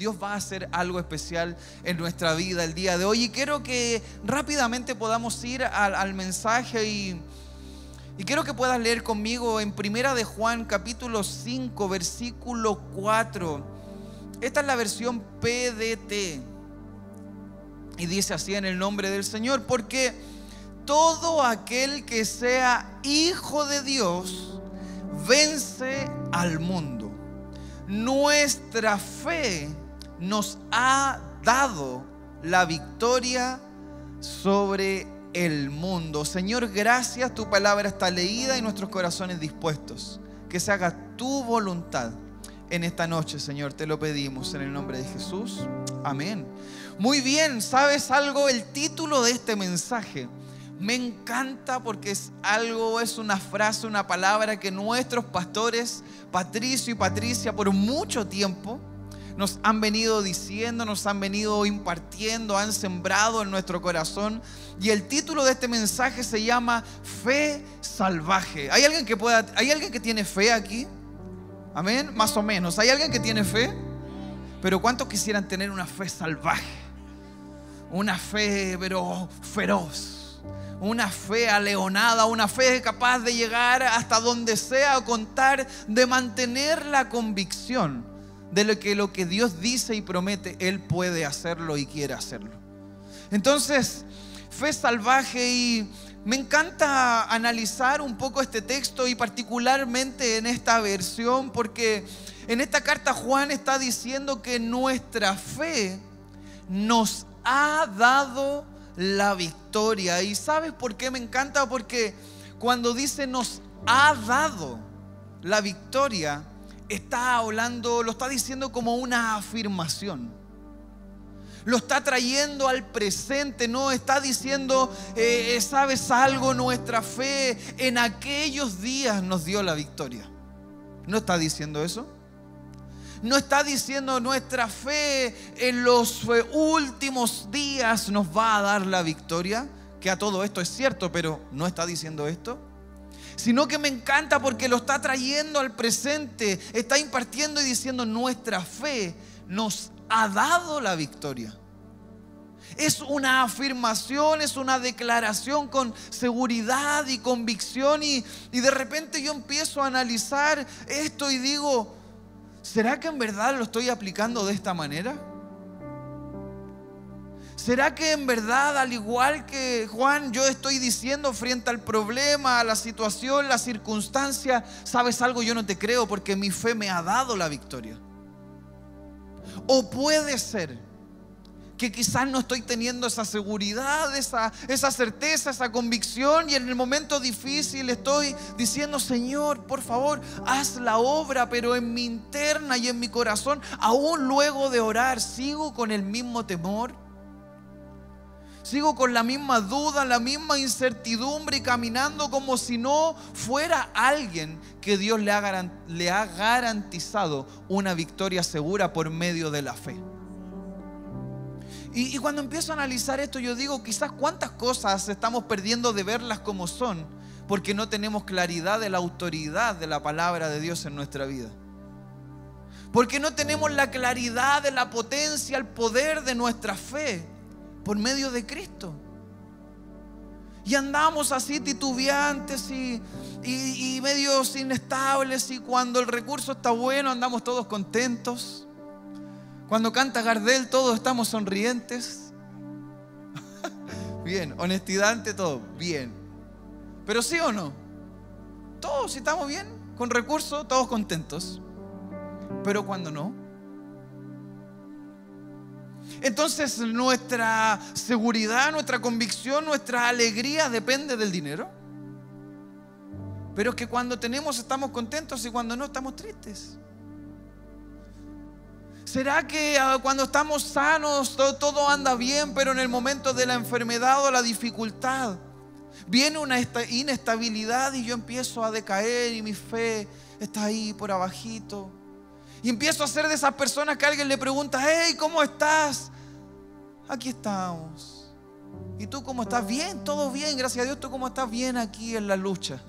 Dios va a hacer algo especial en nuestra vida el día de hoy. Y quiero que rápidamente podamos ir al, mensaje y, y, quiero que puedas leer conmigo en Primera de Juan capítulo 5 versículo 4. Esta es la versión PDT. Y dice así en el nombre del Señor, porque todo aquel que sea hijo de Dios vence al mundo. Nuestra fe nos ha dado la victoria sobre el mundo. Señor, gracias, tu palabra está leída y nuestros corazones dispuestos. Que se haga tu voluntad en esta noche, Señor. Te lo pedimos en el nombre de Jesús. Amén. Muy bien, ¿sabes algo? El título de este mensaje me encanta porque es algo, es una frase, una palabra que nuestros pastores, Patricio y Patricia, por mucho tiempo, nos han venido diciendo, nos han venido impartiendo, han sembrado en nuestro corazón. Y el título de este mensaje se llama Fe salvaje. ¿Hay alguien que pueda, hay alguien que tiene fe aquí? Amén, más o menos. ¿Hay alguien que tiene fe? Pero ¿cuántos quisieran tener una fe salvaje? Una fe, pero feroz. Una fe aleonada, una fe capaz de llegar hasta donde sea, contar, de mantener la convicción de lo que lo que Dios dice y promete, Él puede hacerlo y quiere hacerlo. Entonces, fe salvaje y me encanta analizar un poco este texto y particularmente en esta versión porque en esta carta Juan está diciendo que nuestra fe nos ha dado la victoria. ¿Y sabes por qué me encanta? Porque cuando dice nos ha dado la victoria, está hablando, lo está diciendo como una afirmación. Lo está trayendo al presente, no está diciendo, eh, eh, ¿sabes algo? Nuestra fe en aquellos días nos dio la victoria. ¿No está diciendo eso? No está diciendo nuestra fe en los eh, últimos días nos va a dar la victoria, que a todo esto es cierto, pero no está diciendo esto sino que me encanta porque lo está trayendo al presente, está impartiendo y diciendo nuestra fe nos ha dado la victoria. Es una afirmación, es una declaración con seguridad y convicción y, y de repente yo empiezo a analizar esto y digo, ¿será que en verdad lo estoy aplicando de esta manera? ¿Será que en verdad, al igual que Juan, yo estoy diciendo frente al problema, a la situación, la circunstancia, sabes algo, yo no te creo porque mi fe me ha dado la victoria? O puede ser que quizás no estoy teniendo esa seguridad, esa, esa certeza, esa convicción y en el momento difícil estoy diciendo, Señor, por favor, haz la obra, pero en mi interna y en mi corazón, aún luego de orar, sigo con el mismo temor. Sigo con la misma duda, la misma incertidumbre y caminando como si no fuera alguien que Dios le ha, garantizado una victoria segura por medio de la fe. Y, y, cuando empiezo a analizar esto, yo digo, quizás cuántas cosas estamos perdiendo de verlas como son, porque no tenemos claridad de la autoridad de la palabra de Dios en nuestra vida. Porque no tenemos la claridad de la potencia, el poder de nuestra fe por medio de Cristo. Y andamos así titubeantes y, y, y, medios inestables y cuando el recurso está bueno andamos todos contentos. Cuando canta Gardel todos estamos sonrientes. bien, honestidad ante todo, bien. Pero sí o no, todos estamos bien, con recursos, todos contentos. Pero cuando no, entonces nuestra seguridad, nuestra convicción, nuestra alegría depende del dinero. Pero es que cuando tenemos estamos contentos y cuando no estamos tristes. ¿Será que ah, cuando estamos sanos todo, anda bien, pero en el momento de la enfermedad o la dificultad viene una inestabilidad y yo empiezo a decaer y mi fe está ahí por abajito? Y empiezo a ser de esas personas que alguien le pregunta, hey, ¿cómo estás? Aquí estamos. ¿Y tú cómo estás? Bien, todo bien, gracias a Dios. ¿Tú cómo estás? Bien aquí en la lucha.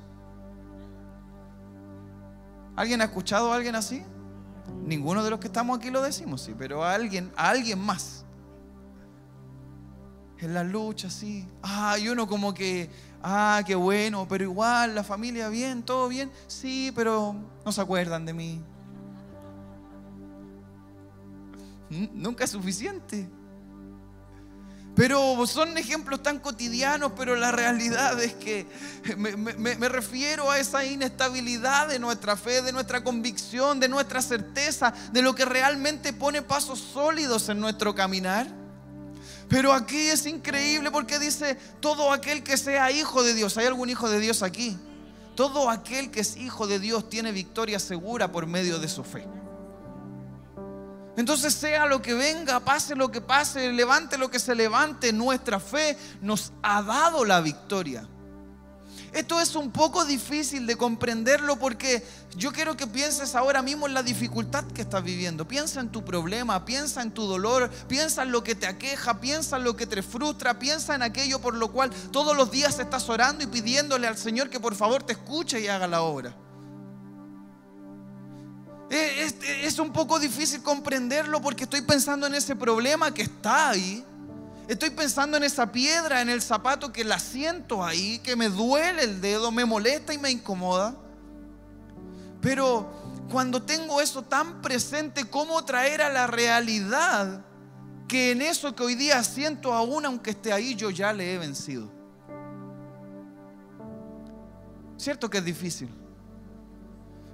¿Alguien ha escuchado a alguien así? Ninguno de los que estamos aquí lo decimos, sí, pero a alguien, a alguien más. En la lucha, sí. Ah, y uno como que, ah, qué bueno, pero igual, la familia bien, todo bien. Sí, pero no se acuerdan de mí. Nunca es suficiente. Pero son ejemplos tan cotidianos, pero la realidad es que me, refiero a esa inestabilidad de nuestra fe, de nuestra convicción, de nuestra certeza, de lo que realmente pone pasos sólidos en nuestro caminar. Pero aquí es increíble porque dice, todo aquel que sea hijo de Dios, ¿hay algún hijo de Dios aquí? Todo aquel que es hijo de Dios tiene victoria segura por medio de su fe. Entonces sea lo que venga, pase lo que pase, levante lo que se levante, nuestra fe nos ha dado la victoria. Esto es un poco difícil de comprenderlo porque yo quiero que pienses ahora mismo en la dificultad que estás viviendo. Piensa en tu problema, piensa en tu dolor, piensa en lo que te aqueja, piensa en lo que te frustra, piensa en aquello por lo cual todos los días estás orando y pidiéndole al Señor que por favor te escuche y haga la obra. Eh, es, un poco difícil comprenderlo porque estoy pensando en ese problema que está ahí. Estoy pensando en esa piedra en el zapato que la siento ahí, que me duele el dedo, me molesta y me incomoda. Pero cuando tengo eso tan presente, ¿cómo traer a la realidad que en eso que hoy día siento aún, aunque esté ahí, yo ya le he vencido? Cierto que es difícil.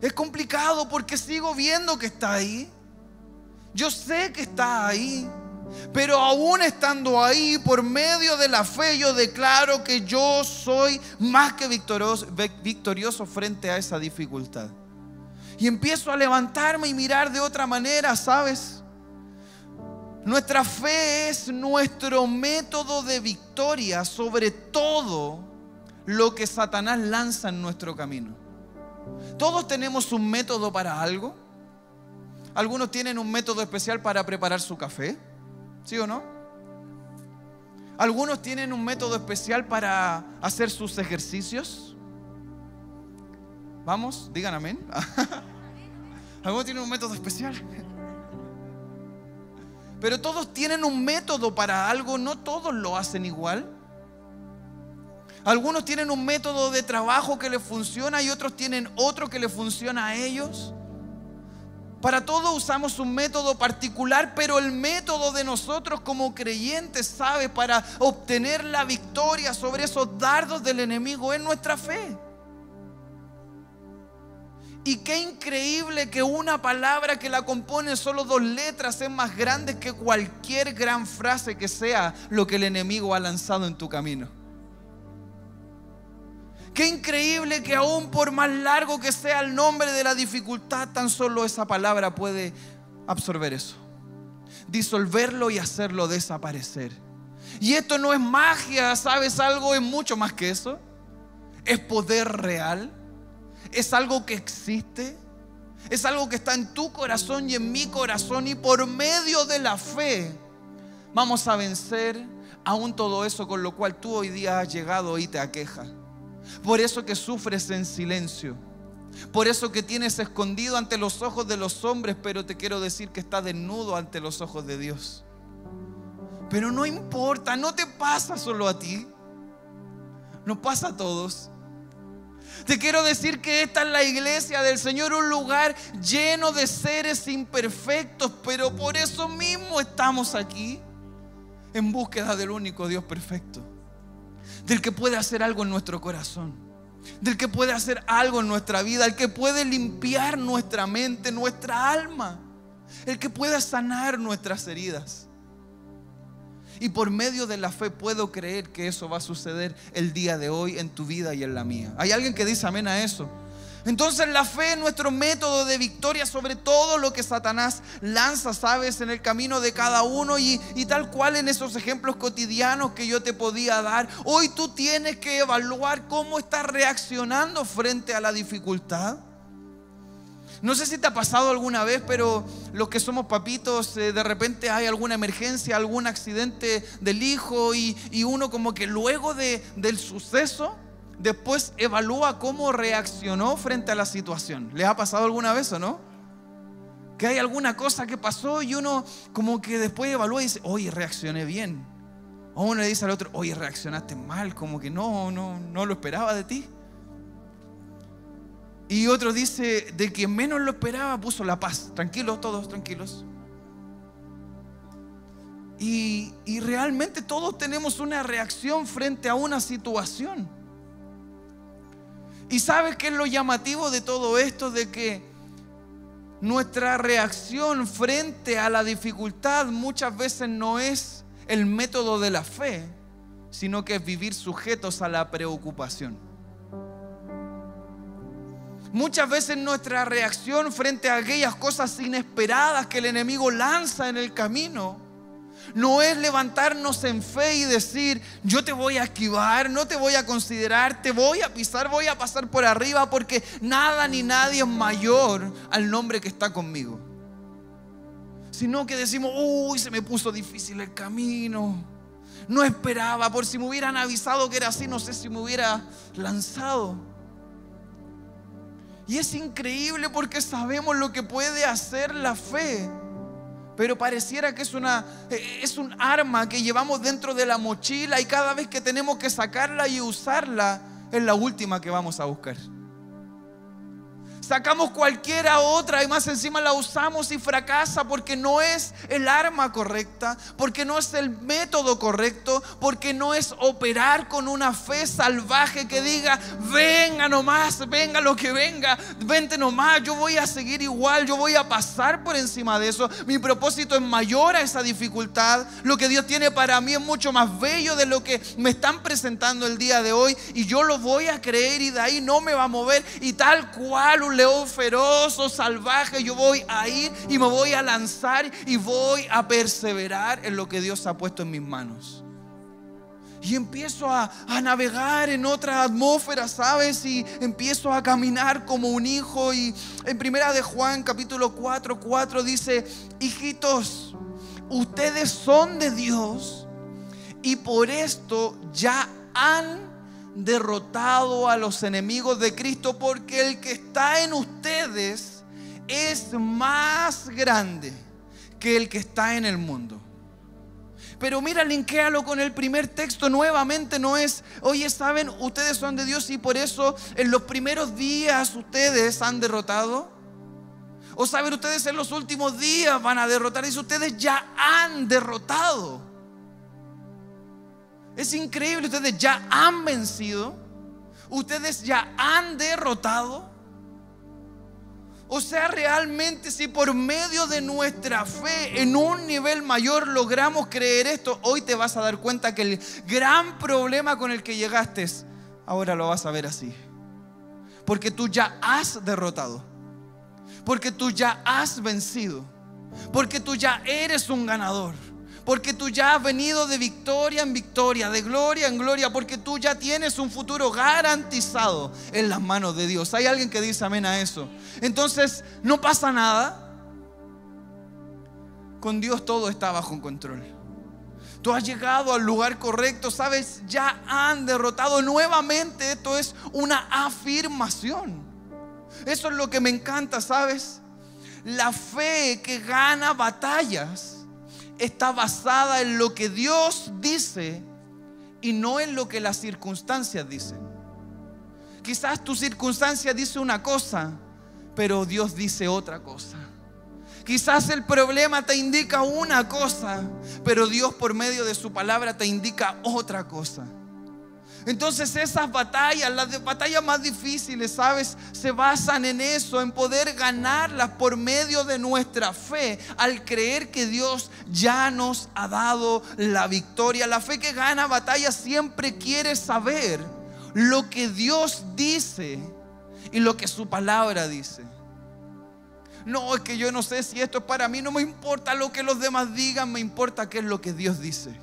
Es complicado porque sigo viendo que está ahí. Yo sé que está ahí. Pero aún estando ahí, por medio de la fe, yo declaro que yo soy más que victorioso, frente a esa dificultad. Y empiezo a levantarme y mirar de otra manera, ¿sabes? Nuestra fe es nuestro método de victoria sobre todo lo que Satanás lanza en nuestro camino. Todos tenemos un método para algo. Algunos tienen un método especial para preparar su café, ¿sí o no? Algunos tienen un método especial para hacer sus ejercicios. Vamos, digan amén. Algunos tienen un método especial. Pero todos tienen un método para algo, no todos lo hacen igual. Algunos tienen un método de trabajo que les funciona y otros tienen otro que les funciona a ellos. Para todos usamos un método particular, pero el método de nosotros como creyentes, ¿sabe? Para obtener la victoria sobre esos dardos del enemigo es nuestra fe. Y qué increíble que una palabra que la compone solo dos letras es más grande que cualquier gran frase que sea lo que el enemigo ha lanzado en tu camino. Qué increíble que aún por más largo que sea el nombre de la dificultad, tan solo esa palabra puede absorber eso. Disolverlo y hacerlo desaparecer. Y esto no es magia, ¿sabes algo? Es mucho más que eso. Es poder real. Es algo que existe. Es algo que está en tu corazón y en mi corazón. Y por medio de la fe vamos a vencer aún todo eso con lo cual tú hoy día has llegado y te aqueja. Por eso que sufres en silencio. Por eso que tienes escondido ante los ojos de los hombres, pero te quiero decir que está desnudo ante los ojos de Dios. Pero no importa, no te pasa solo a ti. Nos pasa a todos. Te quiero decir que esta es la iglesia del Señor, un lugar lleno de seres imperfectos, pero por eso mismo estamos aquí en búsqueda del único Dios perfecto del que puede hacer algo en nuestro corazón, del que puede hacer algo en nuestra vida, el que puede limpiar nuestra mente, nuestra alma, el que puede sanar nuestras heridas. Y por medio de la fe puedo creer que eso va a suceder el día de hoy en tu vida y en la mía. ¿Hay alguien que dice amén a eso? Entonces la fe es nuestro método de victoria sobre todo lo que Satanás lanza, sabes, en el camino de cada uno y, tal cual en esos ejemplos cotidianos que yo te podía dar. Hoy tú tienes que evaluar cómo estás reaccionando frente a la dificultad. No sé si te ha pasado alguna vez, pero los que somos papitos, eh, de repente hay alguna emergencia, algún accidente del hijo y, uno como que luego de, del suceso después evalúa cómo reaccionó frente a la situación. ¿Les ha pasado alguna vez o no? Que hay alguna cosa que pasó y uno como que después evalúa y dice, oye, reaccioné bien. O uno le dice al otro, oye, reaccionaste mal, como que no, no, no lo esperaba de ti. Y otro dice, de quien menos lo esperaba, puso la paz. Tranquilos, todos tranquilos. Y, y, realmente todos tenemos una reacción frente a una situación. ¿Y sabes qué es lo llamativo de todo esto? De que nuestra reacción frente a la dificultad muchas veces no es el método de la fe, sino que es vivir sujetos a la preocupación. Muchas veces nuestra reacción frente a aquellas cosas inesperadas que el enemigo lanza en el camino no es levantarnos en fe y decir, yo te voy a esquivar, no te voy a considerar, te voy a pisar, voy a pasar por arriba porque nada ni nadie es mayor al nombre que está conmigo. Sino que decimos, uy, se me puso difícil el camino. No esperaba, por si me hubieran avisado que era así, no sé si me hubiera lanzado. Y es increíble porque sabemos lo que puede hacer la fe. Pero pareciera que es, una, es un arma que llevamos dentro de la mochila y cada vez que tenemos que sacarla y usarla es la última que vamos a buscar. Sacamos cualquiera otra y más encima la usamos y fracasa porque no es el arma correcta, porque no es el método correcto, porque no es operar con una fe salvaje que diga, venga nomás, venga lo que venga, vente nomás, yo voy a seguir igual, yo voy a pasar por encima de eso. Mi propósito es mayor a esa dificultad. Lo que Dios tiene para mí es mucho más bello de lo que me están presentando el día de hoy y yo lo voy a creer y de ahí no me va a mover y tal cual león feroz o salvaje, yo voy a ir y me voy a lanzar y voy a perseverar en lo que Dios ha puesto en mis manos. Y empiezo a, a, navegar en otra atmósfera, ¿sabes? Y empiezo a caminar como un hijo. Y en primera de Juan, capítulo 4, 4 dice, hijitos, ustedes son de Dios y por esto ya han derrotado a los enemigos de Cristo porque el que está en ustedes es más grande que el que está en el mundo. Pero mira, linkéalo con el primer texto nuevamente, no es, oye, saben, ustedes son de Dios y por eso en los primeros días ustedes han derrotado. O saben, ustedes en los últimos días van a derrotar, dice, ustedes ya han derrotado. Es increíble, ustedes ya han vencido, ustedes ya han derrotado. O sea, realmente si por medio de nuestra fe en un nivel mayor logramos creer esto, hoy te vas a dar cuenta que el gran problema con el que llegaste, ahora lo vas a ver así. Porque tú ya has derrotado. Porque tú ya has vencido. Porque tú ya eres un ganador. Porque tú ya has venido de victoria en victoria, de gloria en gloria, porque tú ya tienes un futuro garantizado en las manos de Dios. Hay alguien que dice amén a eso. Entonces, no pasa nada. Con Dios todo está bajo control. Tú has llegado al lugar correcto, sabes, ya han derrotado nuevamente. Esto es una afirmación. Eso es lo que me encanta, ¿sabes? La fe que gana batallas está basada en lo que Dios dice y no en lo que las circunstancias dicen. Quizás tu circunstancia dice una cosa, pero Dios dice otra cosa. Quizás el problema te indica una cosa, pero Dios por medio de su palabra te indica otra cosa. Entonces esas batallas, las batallas más difíciles, ¿sabes? Se basan en eso, en poder ganarlas por medio de nuestra fe, al creer que Dios ya nos ha dado la victoria. La fe que gana batallas siempre quiere saber lo que Dios dice y lo que su palabra dice. No, es que yo no sé si esto es para mí, no me importa lo que los demás digan, me importa qué es lo que Dios dice.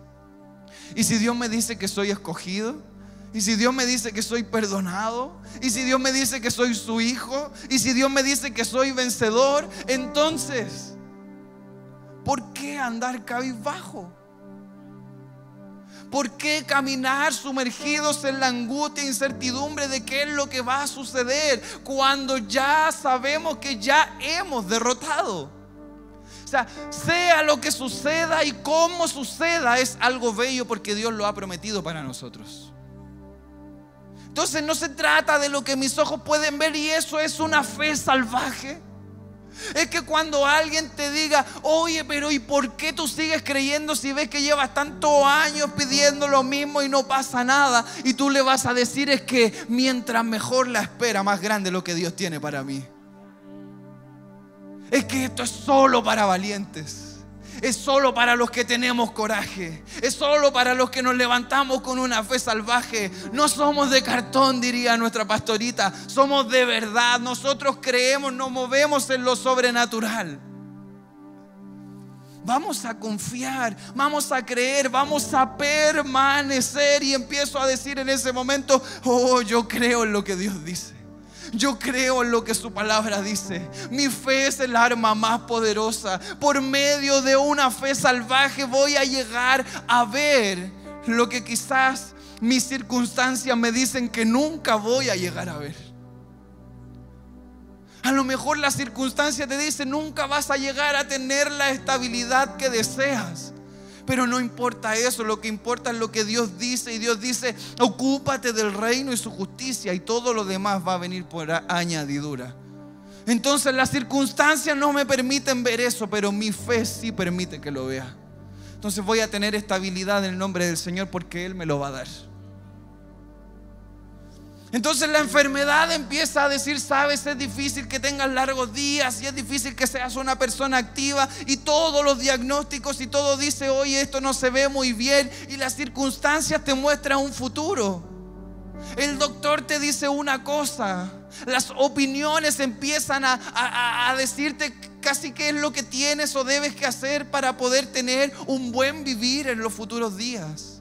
Y si Dios me dice que soy escogido, y si Dios me dice que soy perdonado, y si Dios me dice que soy su hijo, y si Dios me dice que soy vencedor, entonces, ¿por qué andar cabizbajo? ¿Por qué caminar sumergidos en la angustia e incertidumbre de qué es lo que va a suceder cuando ya sabemos que ya hemos derrotado? sea, sea lo que suceda y cómo suceda, es algo bello porque Dios lo ha prometido para nosotros. Entonces no se trata de lo que mis ojos pueden ver y eso es una fe salvaje. Es que cuando alguien te diga, oye, pero ¿y por qué tú sigues creyendo si ves que llevas tantos años pidiendo lo mismo y no pasa nada? Y tú le vas a decir es que mientras mejor la espera, más grande lo que Dios tiene para mí. Es que esto es solo para valientes es solo para los que tenemos coraje, es solo para los que nos levantamos con una fe salvaje. No somos de cartón, diría nuestra pastorita, somos de verdad. Nosotros creemos, nos movemos en lo sobrenatural. Vamos a confiar, vamos a creer, vamos a permanecer. Y empiezo a decir en ese momento, oh, yo creo en lo que Dios dice. Yo creo en lo que su palabra dice. Mi fe es el arma más poderosa. Por medio de una fe salvaje voy a llegar a ver lo que quizás mis circunstancias me dicen que nunca voy a llegar a ver. A lo mejor las circunstancias te dicen nunca vas a llegar a tener la estabilidad que deseas. Pero no importa eso, lo que importa es lo que Dios dice. Y Dios dice, ocúpate del reino y su justicia y todo lo demás va a venir por añadidura. Entonces las circunstancias no me permiten ver eso, pero mi fe sí permite que lo vea. Entonces voy a tener estabilidad en el nombre del Señor porque Él me lo va a dar. Entonces la enfermedad empieza a decir, sabes, es difícil que tengas largos días y es difícil que seas una persona activa y todos los diagnósticos y todo dice, oye, esto no se ve muy bien y las circunstancias te muestran un futuro. El doctor te dice una cosa, las opiniones empiezan a, a decirte casi qué es lo que tienes o debes que hacer para poder tener un buen vivir en los futuros días.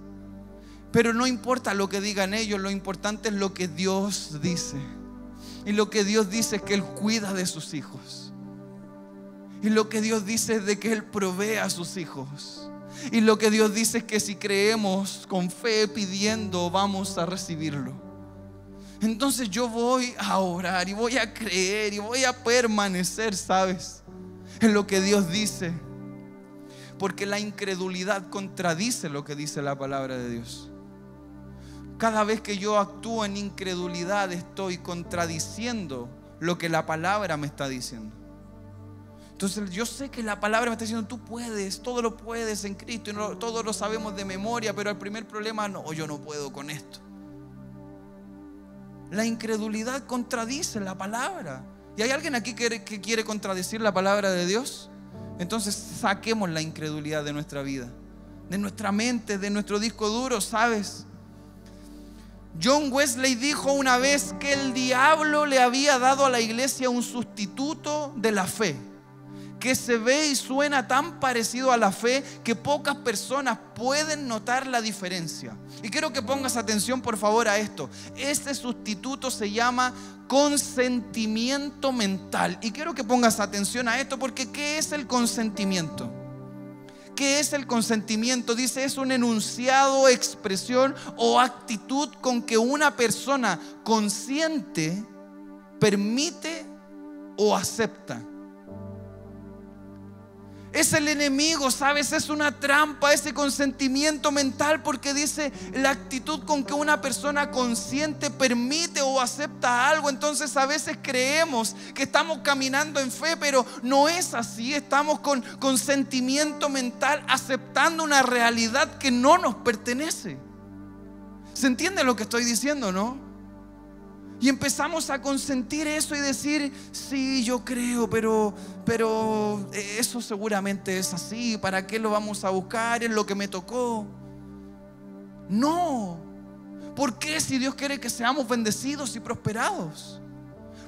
Pero no importa lo que digan ellos, lo importante es lo que Dios dice. Y lo que Dios dice es que Él cuida de sus hijos. Y lo que Dios dice es de que Él provee a sus hijos. Y lo que Dios dice es que si creemos con fe pidiendo, vamos a recibirlo. Entonces yo voy a orar y voy a creer y voy a permanecer, ¿sabes? En lo que Dios dice. Porque la incredulidad contradice lo que dice la palabra de Dios. Cada vez que yo actúo en incredulidad estoy contradiciendo lo que la palabra me está diciendo. Entonces yo sé que la palabra me está diciendo, tú puedes, todo lo puedes en Cristo, y todo lo sabemos de memoria, pero el primer problema, no, yo no puedo con esto. La incredulidad contradice la palabra. ¿Y hay alguien aquí que, que quiere contradecir la palabra de Dios? Entonces saquemos la incredulidad de nuestra vida, de nuestra mente, de nuestro disco duro, ¿sabes? John Wesley dijo una vez que el diablo le había dado a la iglesia un sustituto de la fe, que se ve y suena tan parecido a la fe que pocas personas pueden notar la diferencia. Y quiero que pongas atención por favor a esto. Este sustituto se llama consentimiento mental. Y quiero que pongas atención a esto porque ¿qué es el consentimiento? ¿Qué es el consentimiento? Dice, es un enunciado, expresión o actitud con que una persona consciente permite o acepta es el enemigo, ¿sabes? Es una trampa ese consentimiento mental porque dice la actitud con que una persona consciente permite o acepta algo. Entonces a veces creemos que estamos caminando en fe, pero no es así. Estamos con consentimiento mental aceptando una realidad que no nos pertenece. ¿Se entiende lo que estoy diciendo, no? Y empezamos a consentir eso y decir, sí, yo creo, pero, pero eso seguramente es así. ¿Para qué lo vamos a buscar? Es lo que me tocó. No. ¿Por qué si Dios quiere que seamos bendecidos y prosperados?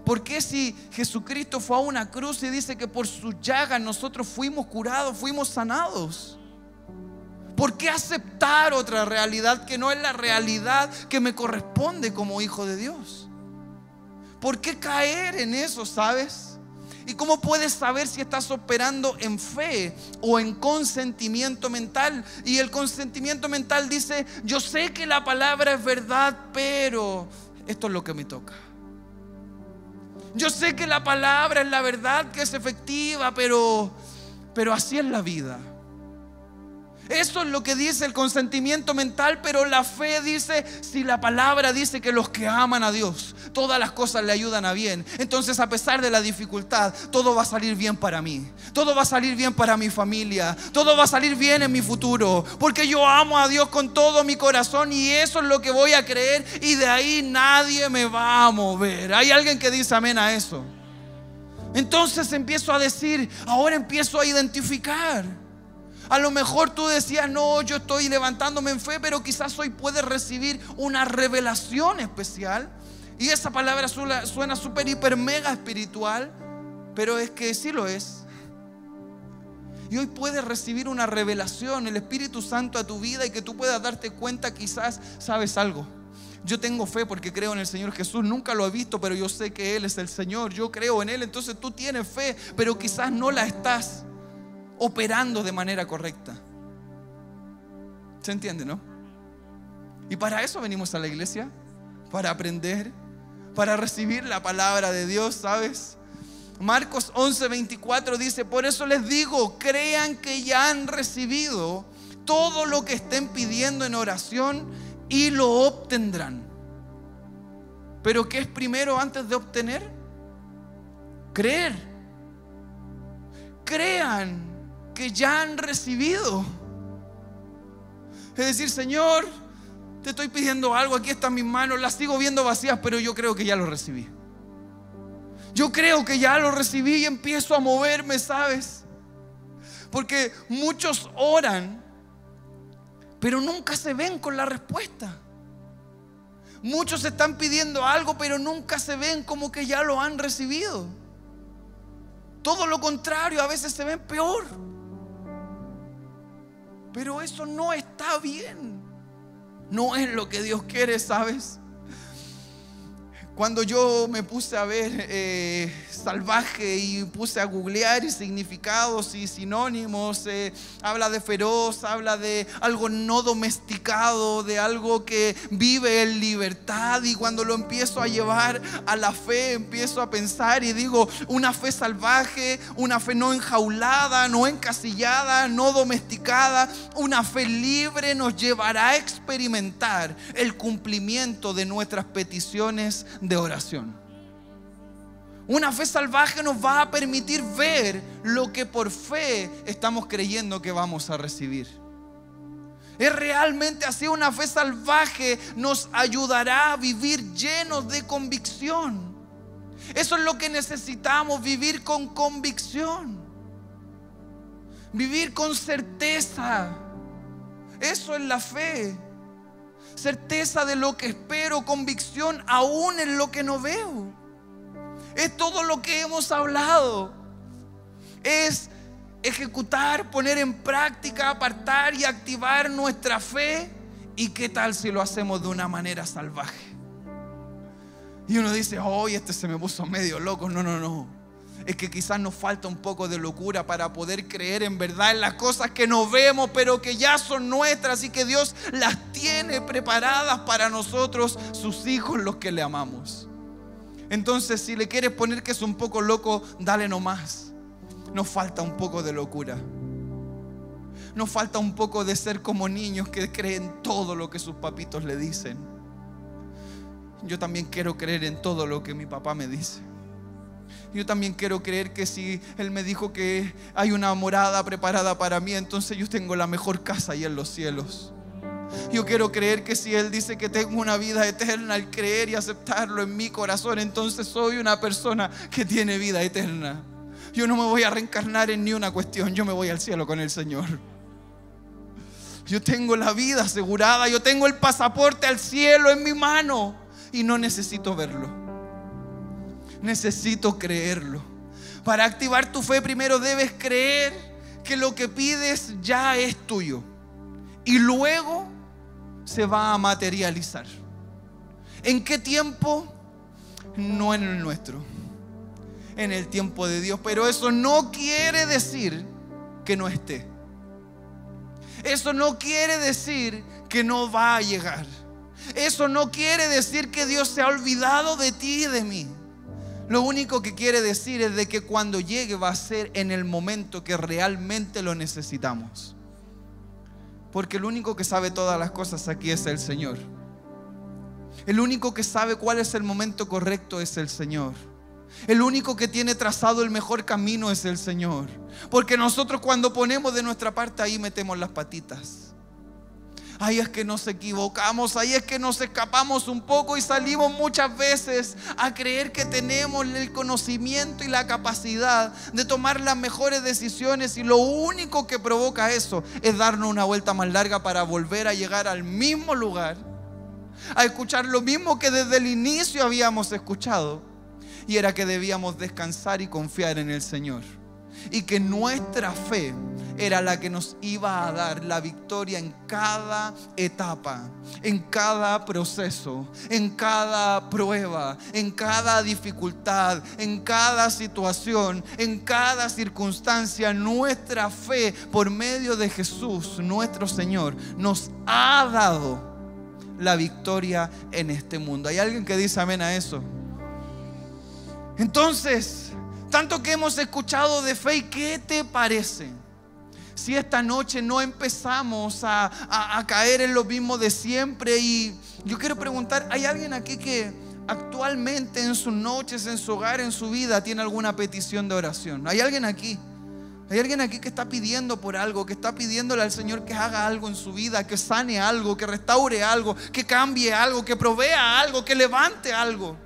¿Por qué si Jesucristo fue a una cruz y dice que por su llaga nosotros fuimos curados, fuimos sanados? ¿Por qué aceptar otra realidad que no es la realidad que me corresponde como hijo de Dios? ¿Por qué caer en eso, sabes? ¿Y cómo puedes saber si estás operando en fe o en consentimiento mental? Y el consentimiento mental dice, yo sé que la palabra es verdad, pero esto es lo que me toca. Yo sé que la palabra es la verdad que es efectiva, pero Pero así es la vida. Eso es lo que dice el consentimiento mental, pero la fe dice, si la palabra dice que los que aman a Dios, todas las cosas le ayudan a bien, entonces a pesar de la dificultad, todo va a salir bien para mí, todo va a salir bien para mi familia, todo va a salir bien en mi futuro, porque yo amo a Dios con todo mi corazón y eso es lo que voy a creer y de ahí nadie me va a mover. Hay alguien que dice amén a eso. Entonces empiezo a decir, ahora empiezo a identificar. A lo mejor tú decías, no, yo estoy levantándome en fe, pero quizás hoy puedes recibir una revelación especial. Y esa palabra suena súper, hiper, mega espiritual, pero es que sí lo es. Y hoy puedes recibir una revelación, el Espíritu Santo a tu vida y que tú puedas darte cuenta quizás sabes algo. Yo tengo fe porque creo en el Señor Jesús. Nunca lo he visto, pero yo sé que Él es el Señor. Yo creo en Él. Entonces tú tienes fe, pero quizás no la estás operando de manera correcta. ¿Se entiende, no? Y para eso venimos a la iglesia, para aprender, para recibir la palabra de Dios, ¿sabes? Marcos 11:24 dice, por eso les digo, crean que ya han recibido todo lo que estén pidiendo en oración y lo obtendrán. Pero ¿qué es primero antes de obtener? Creer. Crean que ya han recibido. Es decir, Señor, te estoy pidiendo algo, aquí están mis manos, las sigo viendo vacías, pero yo creo que ya lo recibí. Yo creo que ya lo recibí y empiezo a moverme, ¿sabes? Porque muchos oran, pero nunca se ven con la respuesta. Muchos están pidiendo algo, pero nunca se ven como que ya lo han recibido. Todo lo contrario, a veces se ven peor. Pero eso no está bien. No es lo que Dios quiere, ¿sabes? Cuando yo me puse a ver eh, salvaje y puse a googlear y significados y sinónimos, eh, habla de feroz, habla de algo no domesticado, de algo que vive en libertad. Y cuando lo empiezo a llevar a la fe, empiezo a pensar y digo, una fe salvaje, una fe no enjaulada, no encasillada, no domesticada, una fe libre nos llevará a experimentar el cumplimiento de nuestras peticiones de oración. Una fe salvaje nos va a permitir ver lo que por fe estamos creyendo que vamos a recibir. Es realmente así, una fe salvaje nos ayudará a vivir llenos de convicción. Eso es lo que necesitamos, vivir con convicción. Vivir con certeza. Eso es la fe certeza de lo que espero, convicción aún en lo que no veo. Es todo lo que hemos hablado. Es ejecutar, poner en práctica, apartar y activar nuestra fe. ¿Y qué tal si lo hacemos de una manera salvaje? Y uno dice, hoy este se me puso medio loco. No, no, no es que quizás nos falta un poco de locura para poder creer en verdad en las cosas que no vemos, pero que ya son nuestras y que Dios las tiene preparadas para nosotros, sus hijos, los que le amamos. Entonces, si le quieres poner que es un poco loco, dale nomás. Nos falta un poco de locura. Nos falta un poco de ser como niños que creen todo lo que sus papitos le dicen. Yo también quiero creer en todo lo que mi papá me dice. Yo también quiero creer que si Él me dijo que hay una morada preparada para mí, entonces yo tengo la mejor casa ahí en los cielos. Yo quiero creer que si Él dice que tengo una vida eterna, al creer y aceptarlo en mi corazón, entonces soy una persona que tiene vida eterna. Yo no me voy a reencarnar en ni una cuestión, yo me voy al cielo con el Señor. Yo tengo la vida asegurada, yo tengo el pasaporte al cielo en mi mano y no necesito verlo necesito creerlo. Para activar tu fe primero debes creer que lo que pides ya es tuyo. Y luego se va a materializar. ¿En qué tiempo? No en el nuestro. En el tiempo de Dios. Pero eso no quiere decir que no esté. Eso no quiere decir que no va a llegar. Eso no quiere decir que Dios se ha olvidado de ti y de mí. Lo único que quiere decir es de que cuando llegue va a ser en el momento que realmente lo necesitamos. Porque el único que sabe todas las cosas aquí es el Señor. El único que sabe cuál es el momento correcto es el Señor. El único que tiene trazado el mejor camino es el Señor. Porque nosotros cuando ponemos de nuestra parte ahí metemos las patitas. Ahí es que nos equivocamos, ahí es que nos escapamos un poco y salimos muchas veces a creer que tenemos el conocimiento y la capacidad de tomar las mejores decisiones y lo único que provoca eso es darnos una vuelta más larga para volver a llegar al mismo lugar, a escuchar lo mismo que desde el inicio habíamos escuchado y era que debíamos descansar y confiar en el Señor y que nuestra fe era la que nos iba a dar la victoria en cada etapa, en cada proceso, en cada prueba, en cada dificultad, en cada situación, en cada circunstancia. Nuestra fe por medio de Jesús, nuestro Señor, nos ha dado la victoria en este mundo. ¿Hay alguien que dice amén a eso? Entonces, tanto que hemos escuchado de fe, ¿qué te parece? Si esta noche no empezamos a, caer en lo mismo de siempre y yo quiero preguntar, ¿hay alguien aquí que actualmente en sus noches, en su hogar, en su vida tiene alguna petición de oración? ¿Hay alguien aquí? Hay alguien aquí que está pidiendo por algo, que está pidiéndole al Señor que haga algo en su vida, que sane algo, que restaure algo, que cambie algo, que provea algo, que levante algo.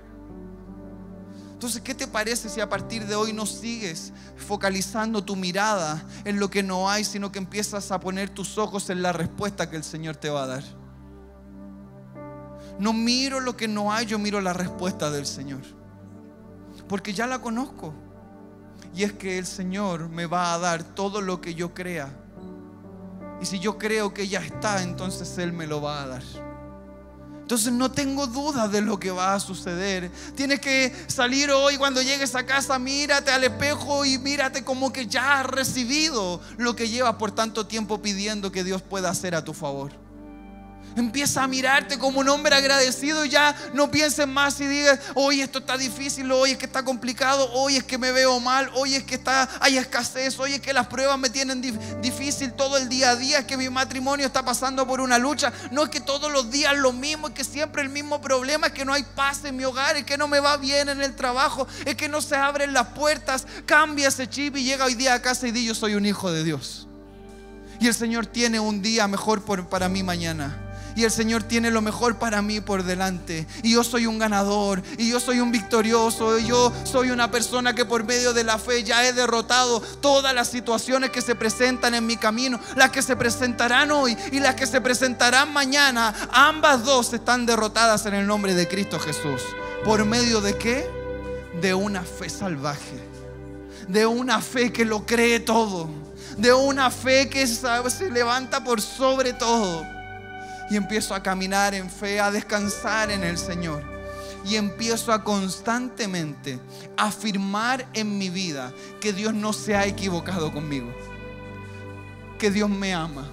Entonces, ¿qué te parece si a partir de hoy no sigues focalizando tu mirada en lo que no hay, sino que empiezas a poner tus ojos en la respuesta que el Señor te va a dar? No miro lo que no hay, yo miro la respuesta del Señor. Porque ya la conozco. Y es que el Señor me va a dar todo lo que yo crea. Y si yo creo que ya está, entonces Él me lo va a dar. Entonces no tengo duda de lo que va a suceder. Tienes que salir hoy cuando llegues a casa, mírate al espejo y mírate como que ya has recibido lo que llevas por tanto tiempo pidiendo que Dios pueda hacer a tu favor. Empieza a mirarte como un hombre agradecido y ya no pienses más y digas, hoy esto está difícil, hoy es que está complicado, hoy es que me veo mal, hoy es que está, hay escasez, hoy es que las pruebas me tienen difícil todo el día a día, es que mi matrimonio está pasando por una lucha. No es que todos los días lo mismo, es que siempre el mismo problema, es que no hay paz en mi hogar, es que no me va bien en el trabajo, es que no se abren las puertas. Cambia ese chip y llega hoy día a casa y di, yo soy un hijo de Dios. Y el Señor tiene un día mejor para mí mañana y el Señor tiene lo mejor para mí por delante. Y yo soy un ganador, y yo soy un victorioso, y yo soy una persona que por medio de la fe ya he derrotado todas las situaciones que se presentan en mi camino, las que se presentarán hoy y las que se presentarán mañana. Ambas dos están derrotadas en el nombre de Cristo Jesús. ¿Por medio de qué? De una fe salvaje, de una fe que lo cree todo, de una fe que se levanta por sobre todo y empiezo a caminar en fe, a descansar en el Señor. Y empiezo a constantemente afirmar en mi vida que Dios no se ha equivocado conmigo. Que Dios me ama.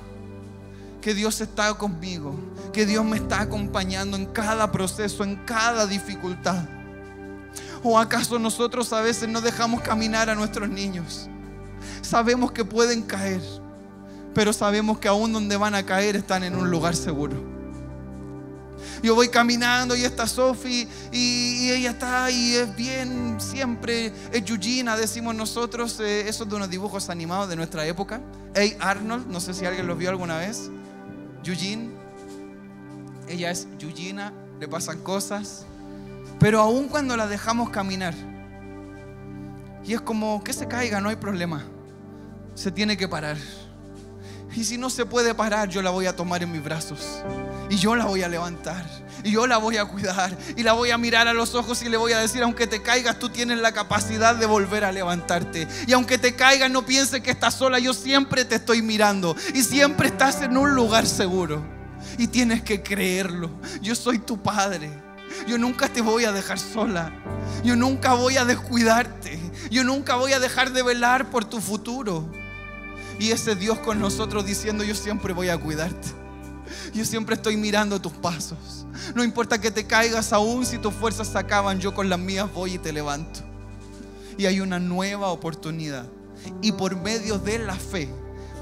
Que Dios está conmigo. Que Dios me está acompañando en cada proceso, en cada dificultad. ¿O acaso nosotros a veces no dejamos caminar a nuestros niños? Sabemos que pueden caer pero sabemos que aún donde van a caer están en un lugar seguro. Yo voy caminando y está Sophie y, ella está ahí, es bien, siempre es Eugenia, decimos nosotros, eh, eso de unos dibujos animados de nuestra época. Hey Arnold, no sé si alguien los vio alguna vez. Eugene, ella es Eugenia, le pasan cosas, pero aún cuando la dejamos caminar, y es como que se caiga, no hay problema, se tiene que parar y si no se puede parar, yo la voy a tomar en mis brazos. Y yo la voy a levantar. Y yo la voy a cuidar. Y la voy a mirar a los ojos y le voy a decir, aunque te caigas, tú tienes la capacidad de volver a levantarte. Y aunque te caigas, no pienses que estás sola. Yo siempre te estoy mirando. Y siempre estás en un lugar seguro. Y tienes que creerlo. Yo soy tu padre. Yo nunca te voy a dejar sola. Yo nunca voy a descuidarte. Yo nunca voy a dejar de velar por tu futuro y ese Dios con nosotros diciendo yo siempre voy a cuidarte. Yo siempre estoy mirando tus pasos. No importa que te caigas aún si tus fuerzas se acaban, yo con las mías voy y te levanto. Y hay una nueva oportunidad. Y por medio de la fe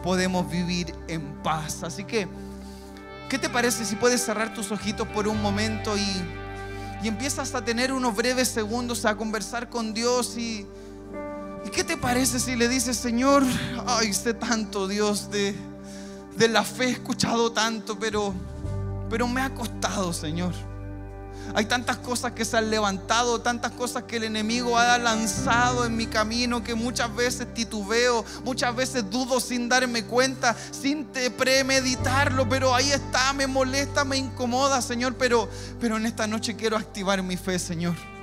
podemos vivir en paz. Así que, ¿qué te parece si puedes cerrar tus ojitos por un momento y, y empiezas a tener unos breves segundos a conversar con Dios y... ¿Y qué te parece si le dices, Señor, ay, sé tanto, Dios, de, de la fe he escuchado tanto, pero, pero me ha costado, Señor. Hay tantas cosas que se han levantado, tantas cosas que el enemigo ha lanzado en mi camino que muchas veces titubeo, muchas veces dudo sin darme cuenta, sin premeditarlo, pero ahí está, me molesta, me incomoda, Señor, pero, pero en esta noche quiero activar mi fe, Señor.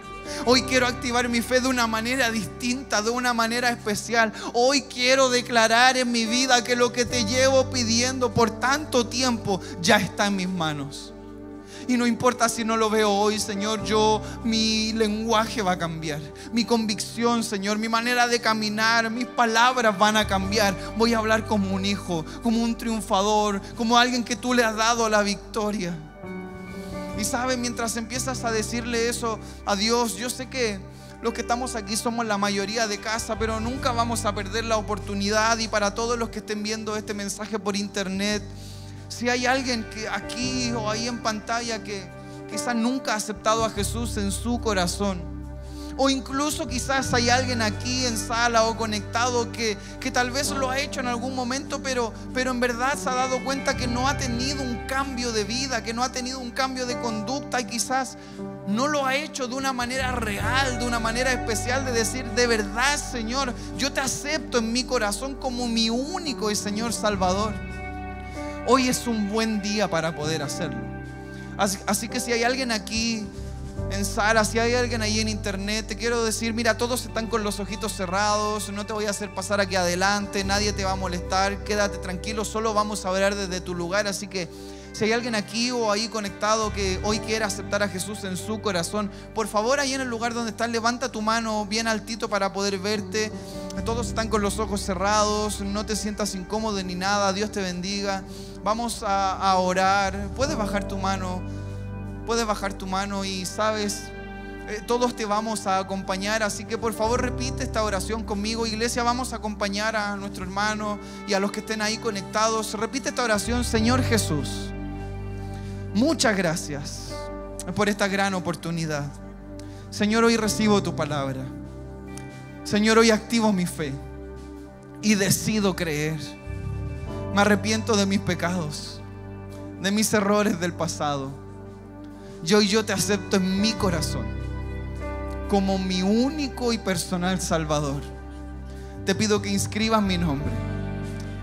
Hoy quiero activar mi fe de una manera distinta, de una manera especial. Hoy quiero declarar en mi vida que lo que te llevo pidiendo por tanto tiempo ya está en mis manos. Y no importa si no lo veo hoy, Señor, yo, mi lenguaje va a cambiar. Mi convicción, Señor, mi manera de caminar, mis palabras van a cambiar. Voy a hablar como un hijo, como un triunfador, como alguien que tú le has dado la victoria. Y sabe, mientras empiezas a decirle eso a Dios, yo sé que los que estamos aquí somos la mayoría de casa, pero nunca vamos a perder la oportunidad. Y para todos los que estén viendo este mensaje por internet, si hay alguien que aquí o ahí en pantalla que quizás nunca ha aceptado a Jesús en su corazón, o incluso quizás hay alguien aquí en sala o conectado que, que tal vez lo ha hecho en algún momento, pero, pero en verdad se ha dado cuenta que no ha tenido un cambio de vida, que no ha tenido un cambio de conducta y quizás no lo ha hecho de una manera real, de una manera especial de decir, de verdad Señor, yo te acepto en mi corazón como mi único y Señor Salvador. Hoy es un buen día para poder hacerlo. Así, así que si hay alguien aquí en Sara, si hay alguien ahí en internet, te quiero decir, mira, todos están con los ojitos cerrados, no te voy a hacer pasar aquí adelante, nadie te va a molestar, quédate tranquilo, solo vamos a hablar desde tu lugar, así que si hay alguien aquí o ahí conectado que hoy quiera aceptar a Jesús en su corazón, por favor ahí en el lugar donde estás, levanta tu mano bien altito para poder verte. Todos están con los ojos cerrados, no te sientas incómodo ni nada, Dios te bendiga. Vamos a, a orar, puedes bajar tu mano puedes bajar tu mano y sabes, eh, todos te vamos a acompañar, así que por favor repite esta oración conmigo. Iglesia, vamos a acompañar a nuestro hermano y a los que estén ahí conectados. Repite esta oración, Señor Jesús. Muchas gracias por esta gran oportunidad. Señor, hoy recibo tu palabra. Señor, hoy activo mi fe y decido creer. Me arrepiento de mis pecados, de mis errores del pasado yo y yo te acepto en mi corazón como mi único y personal Salvador. Te pido que inscribas mi nombre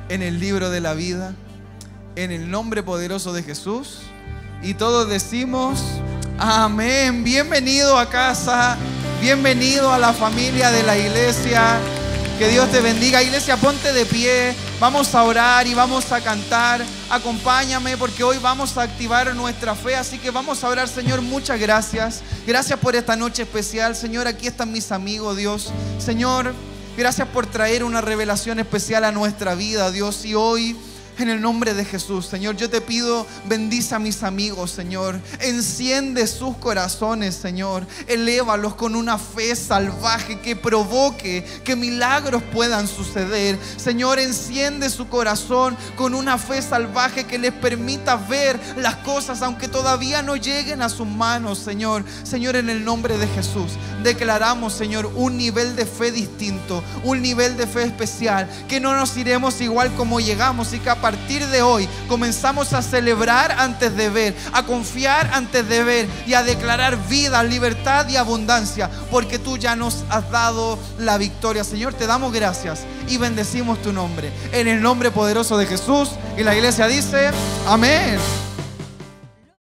en el libro de la vida, en el nombre poderoso de Jesús. Y todos decimos, amén. Bienvenido a casa, bienvenido a la familia de la iglesia. Que Dios te bendiga. Iglesia, ponte de pie. Vamos a orar y vamos a cantar. Acompáñame porque hoy vamos a activar nuestra fe. Así que vamos a orar, Señor. Muchas gracias. Gracias por esta noche especial. Señor, aquí están mis amigos, Dios. Señor, gracias por traer una revelación especial a nuestra vida, Dios. Y hoy en el nombre de Jesús, Señor, yo te pido, bendice a mis amigos, Señor. Enciende sus corazones, Señor. Elévalos con una fe salvaje que provoque que milagros puedan suceder. Señor, enciende su corazón con una fe salvaje que les permita ver las cosas aunque todavía no lleguen a sus manos, Señor. Señor, en el nombre de Jesús, declaramos, Señor, un nivel de fe distinto, un nivel de fe especial, que no nos iremos igual como llegamos y capaz partir de hoy comenzamos a celebrar antes de ver, a confiar antes de ver y a declarar vida, libertad y abundancia, porque tú ya nos has dado la victoria. Señor, te damos gracias y bendecimos tu nombre. En el nombre poderoso de Jesús. Y la iglesia dice, amén.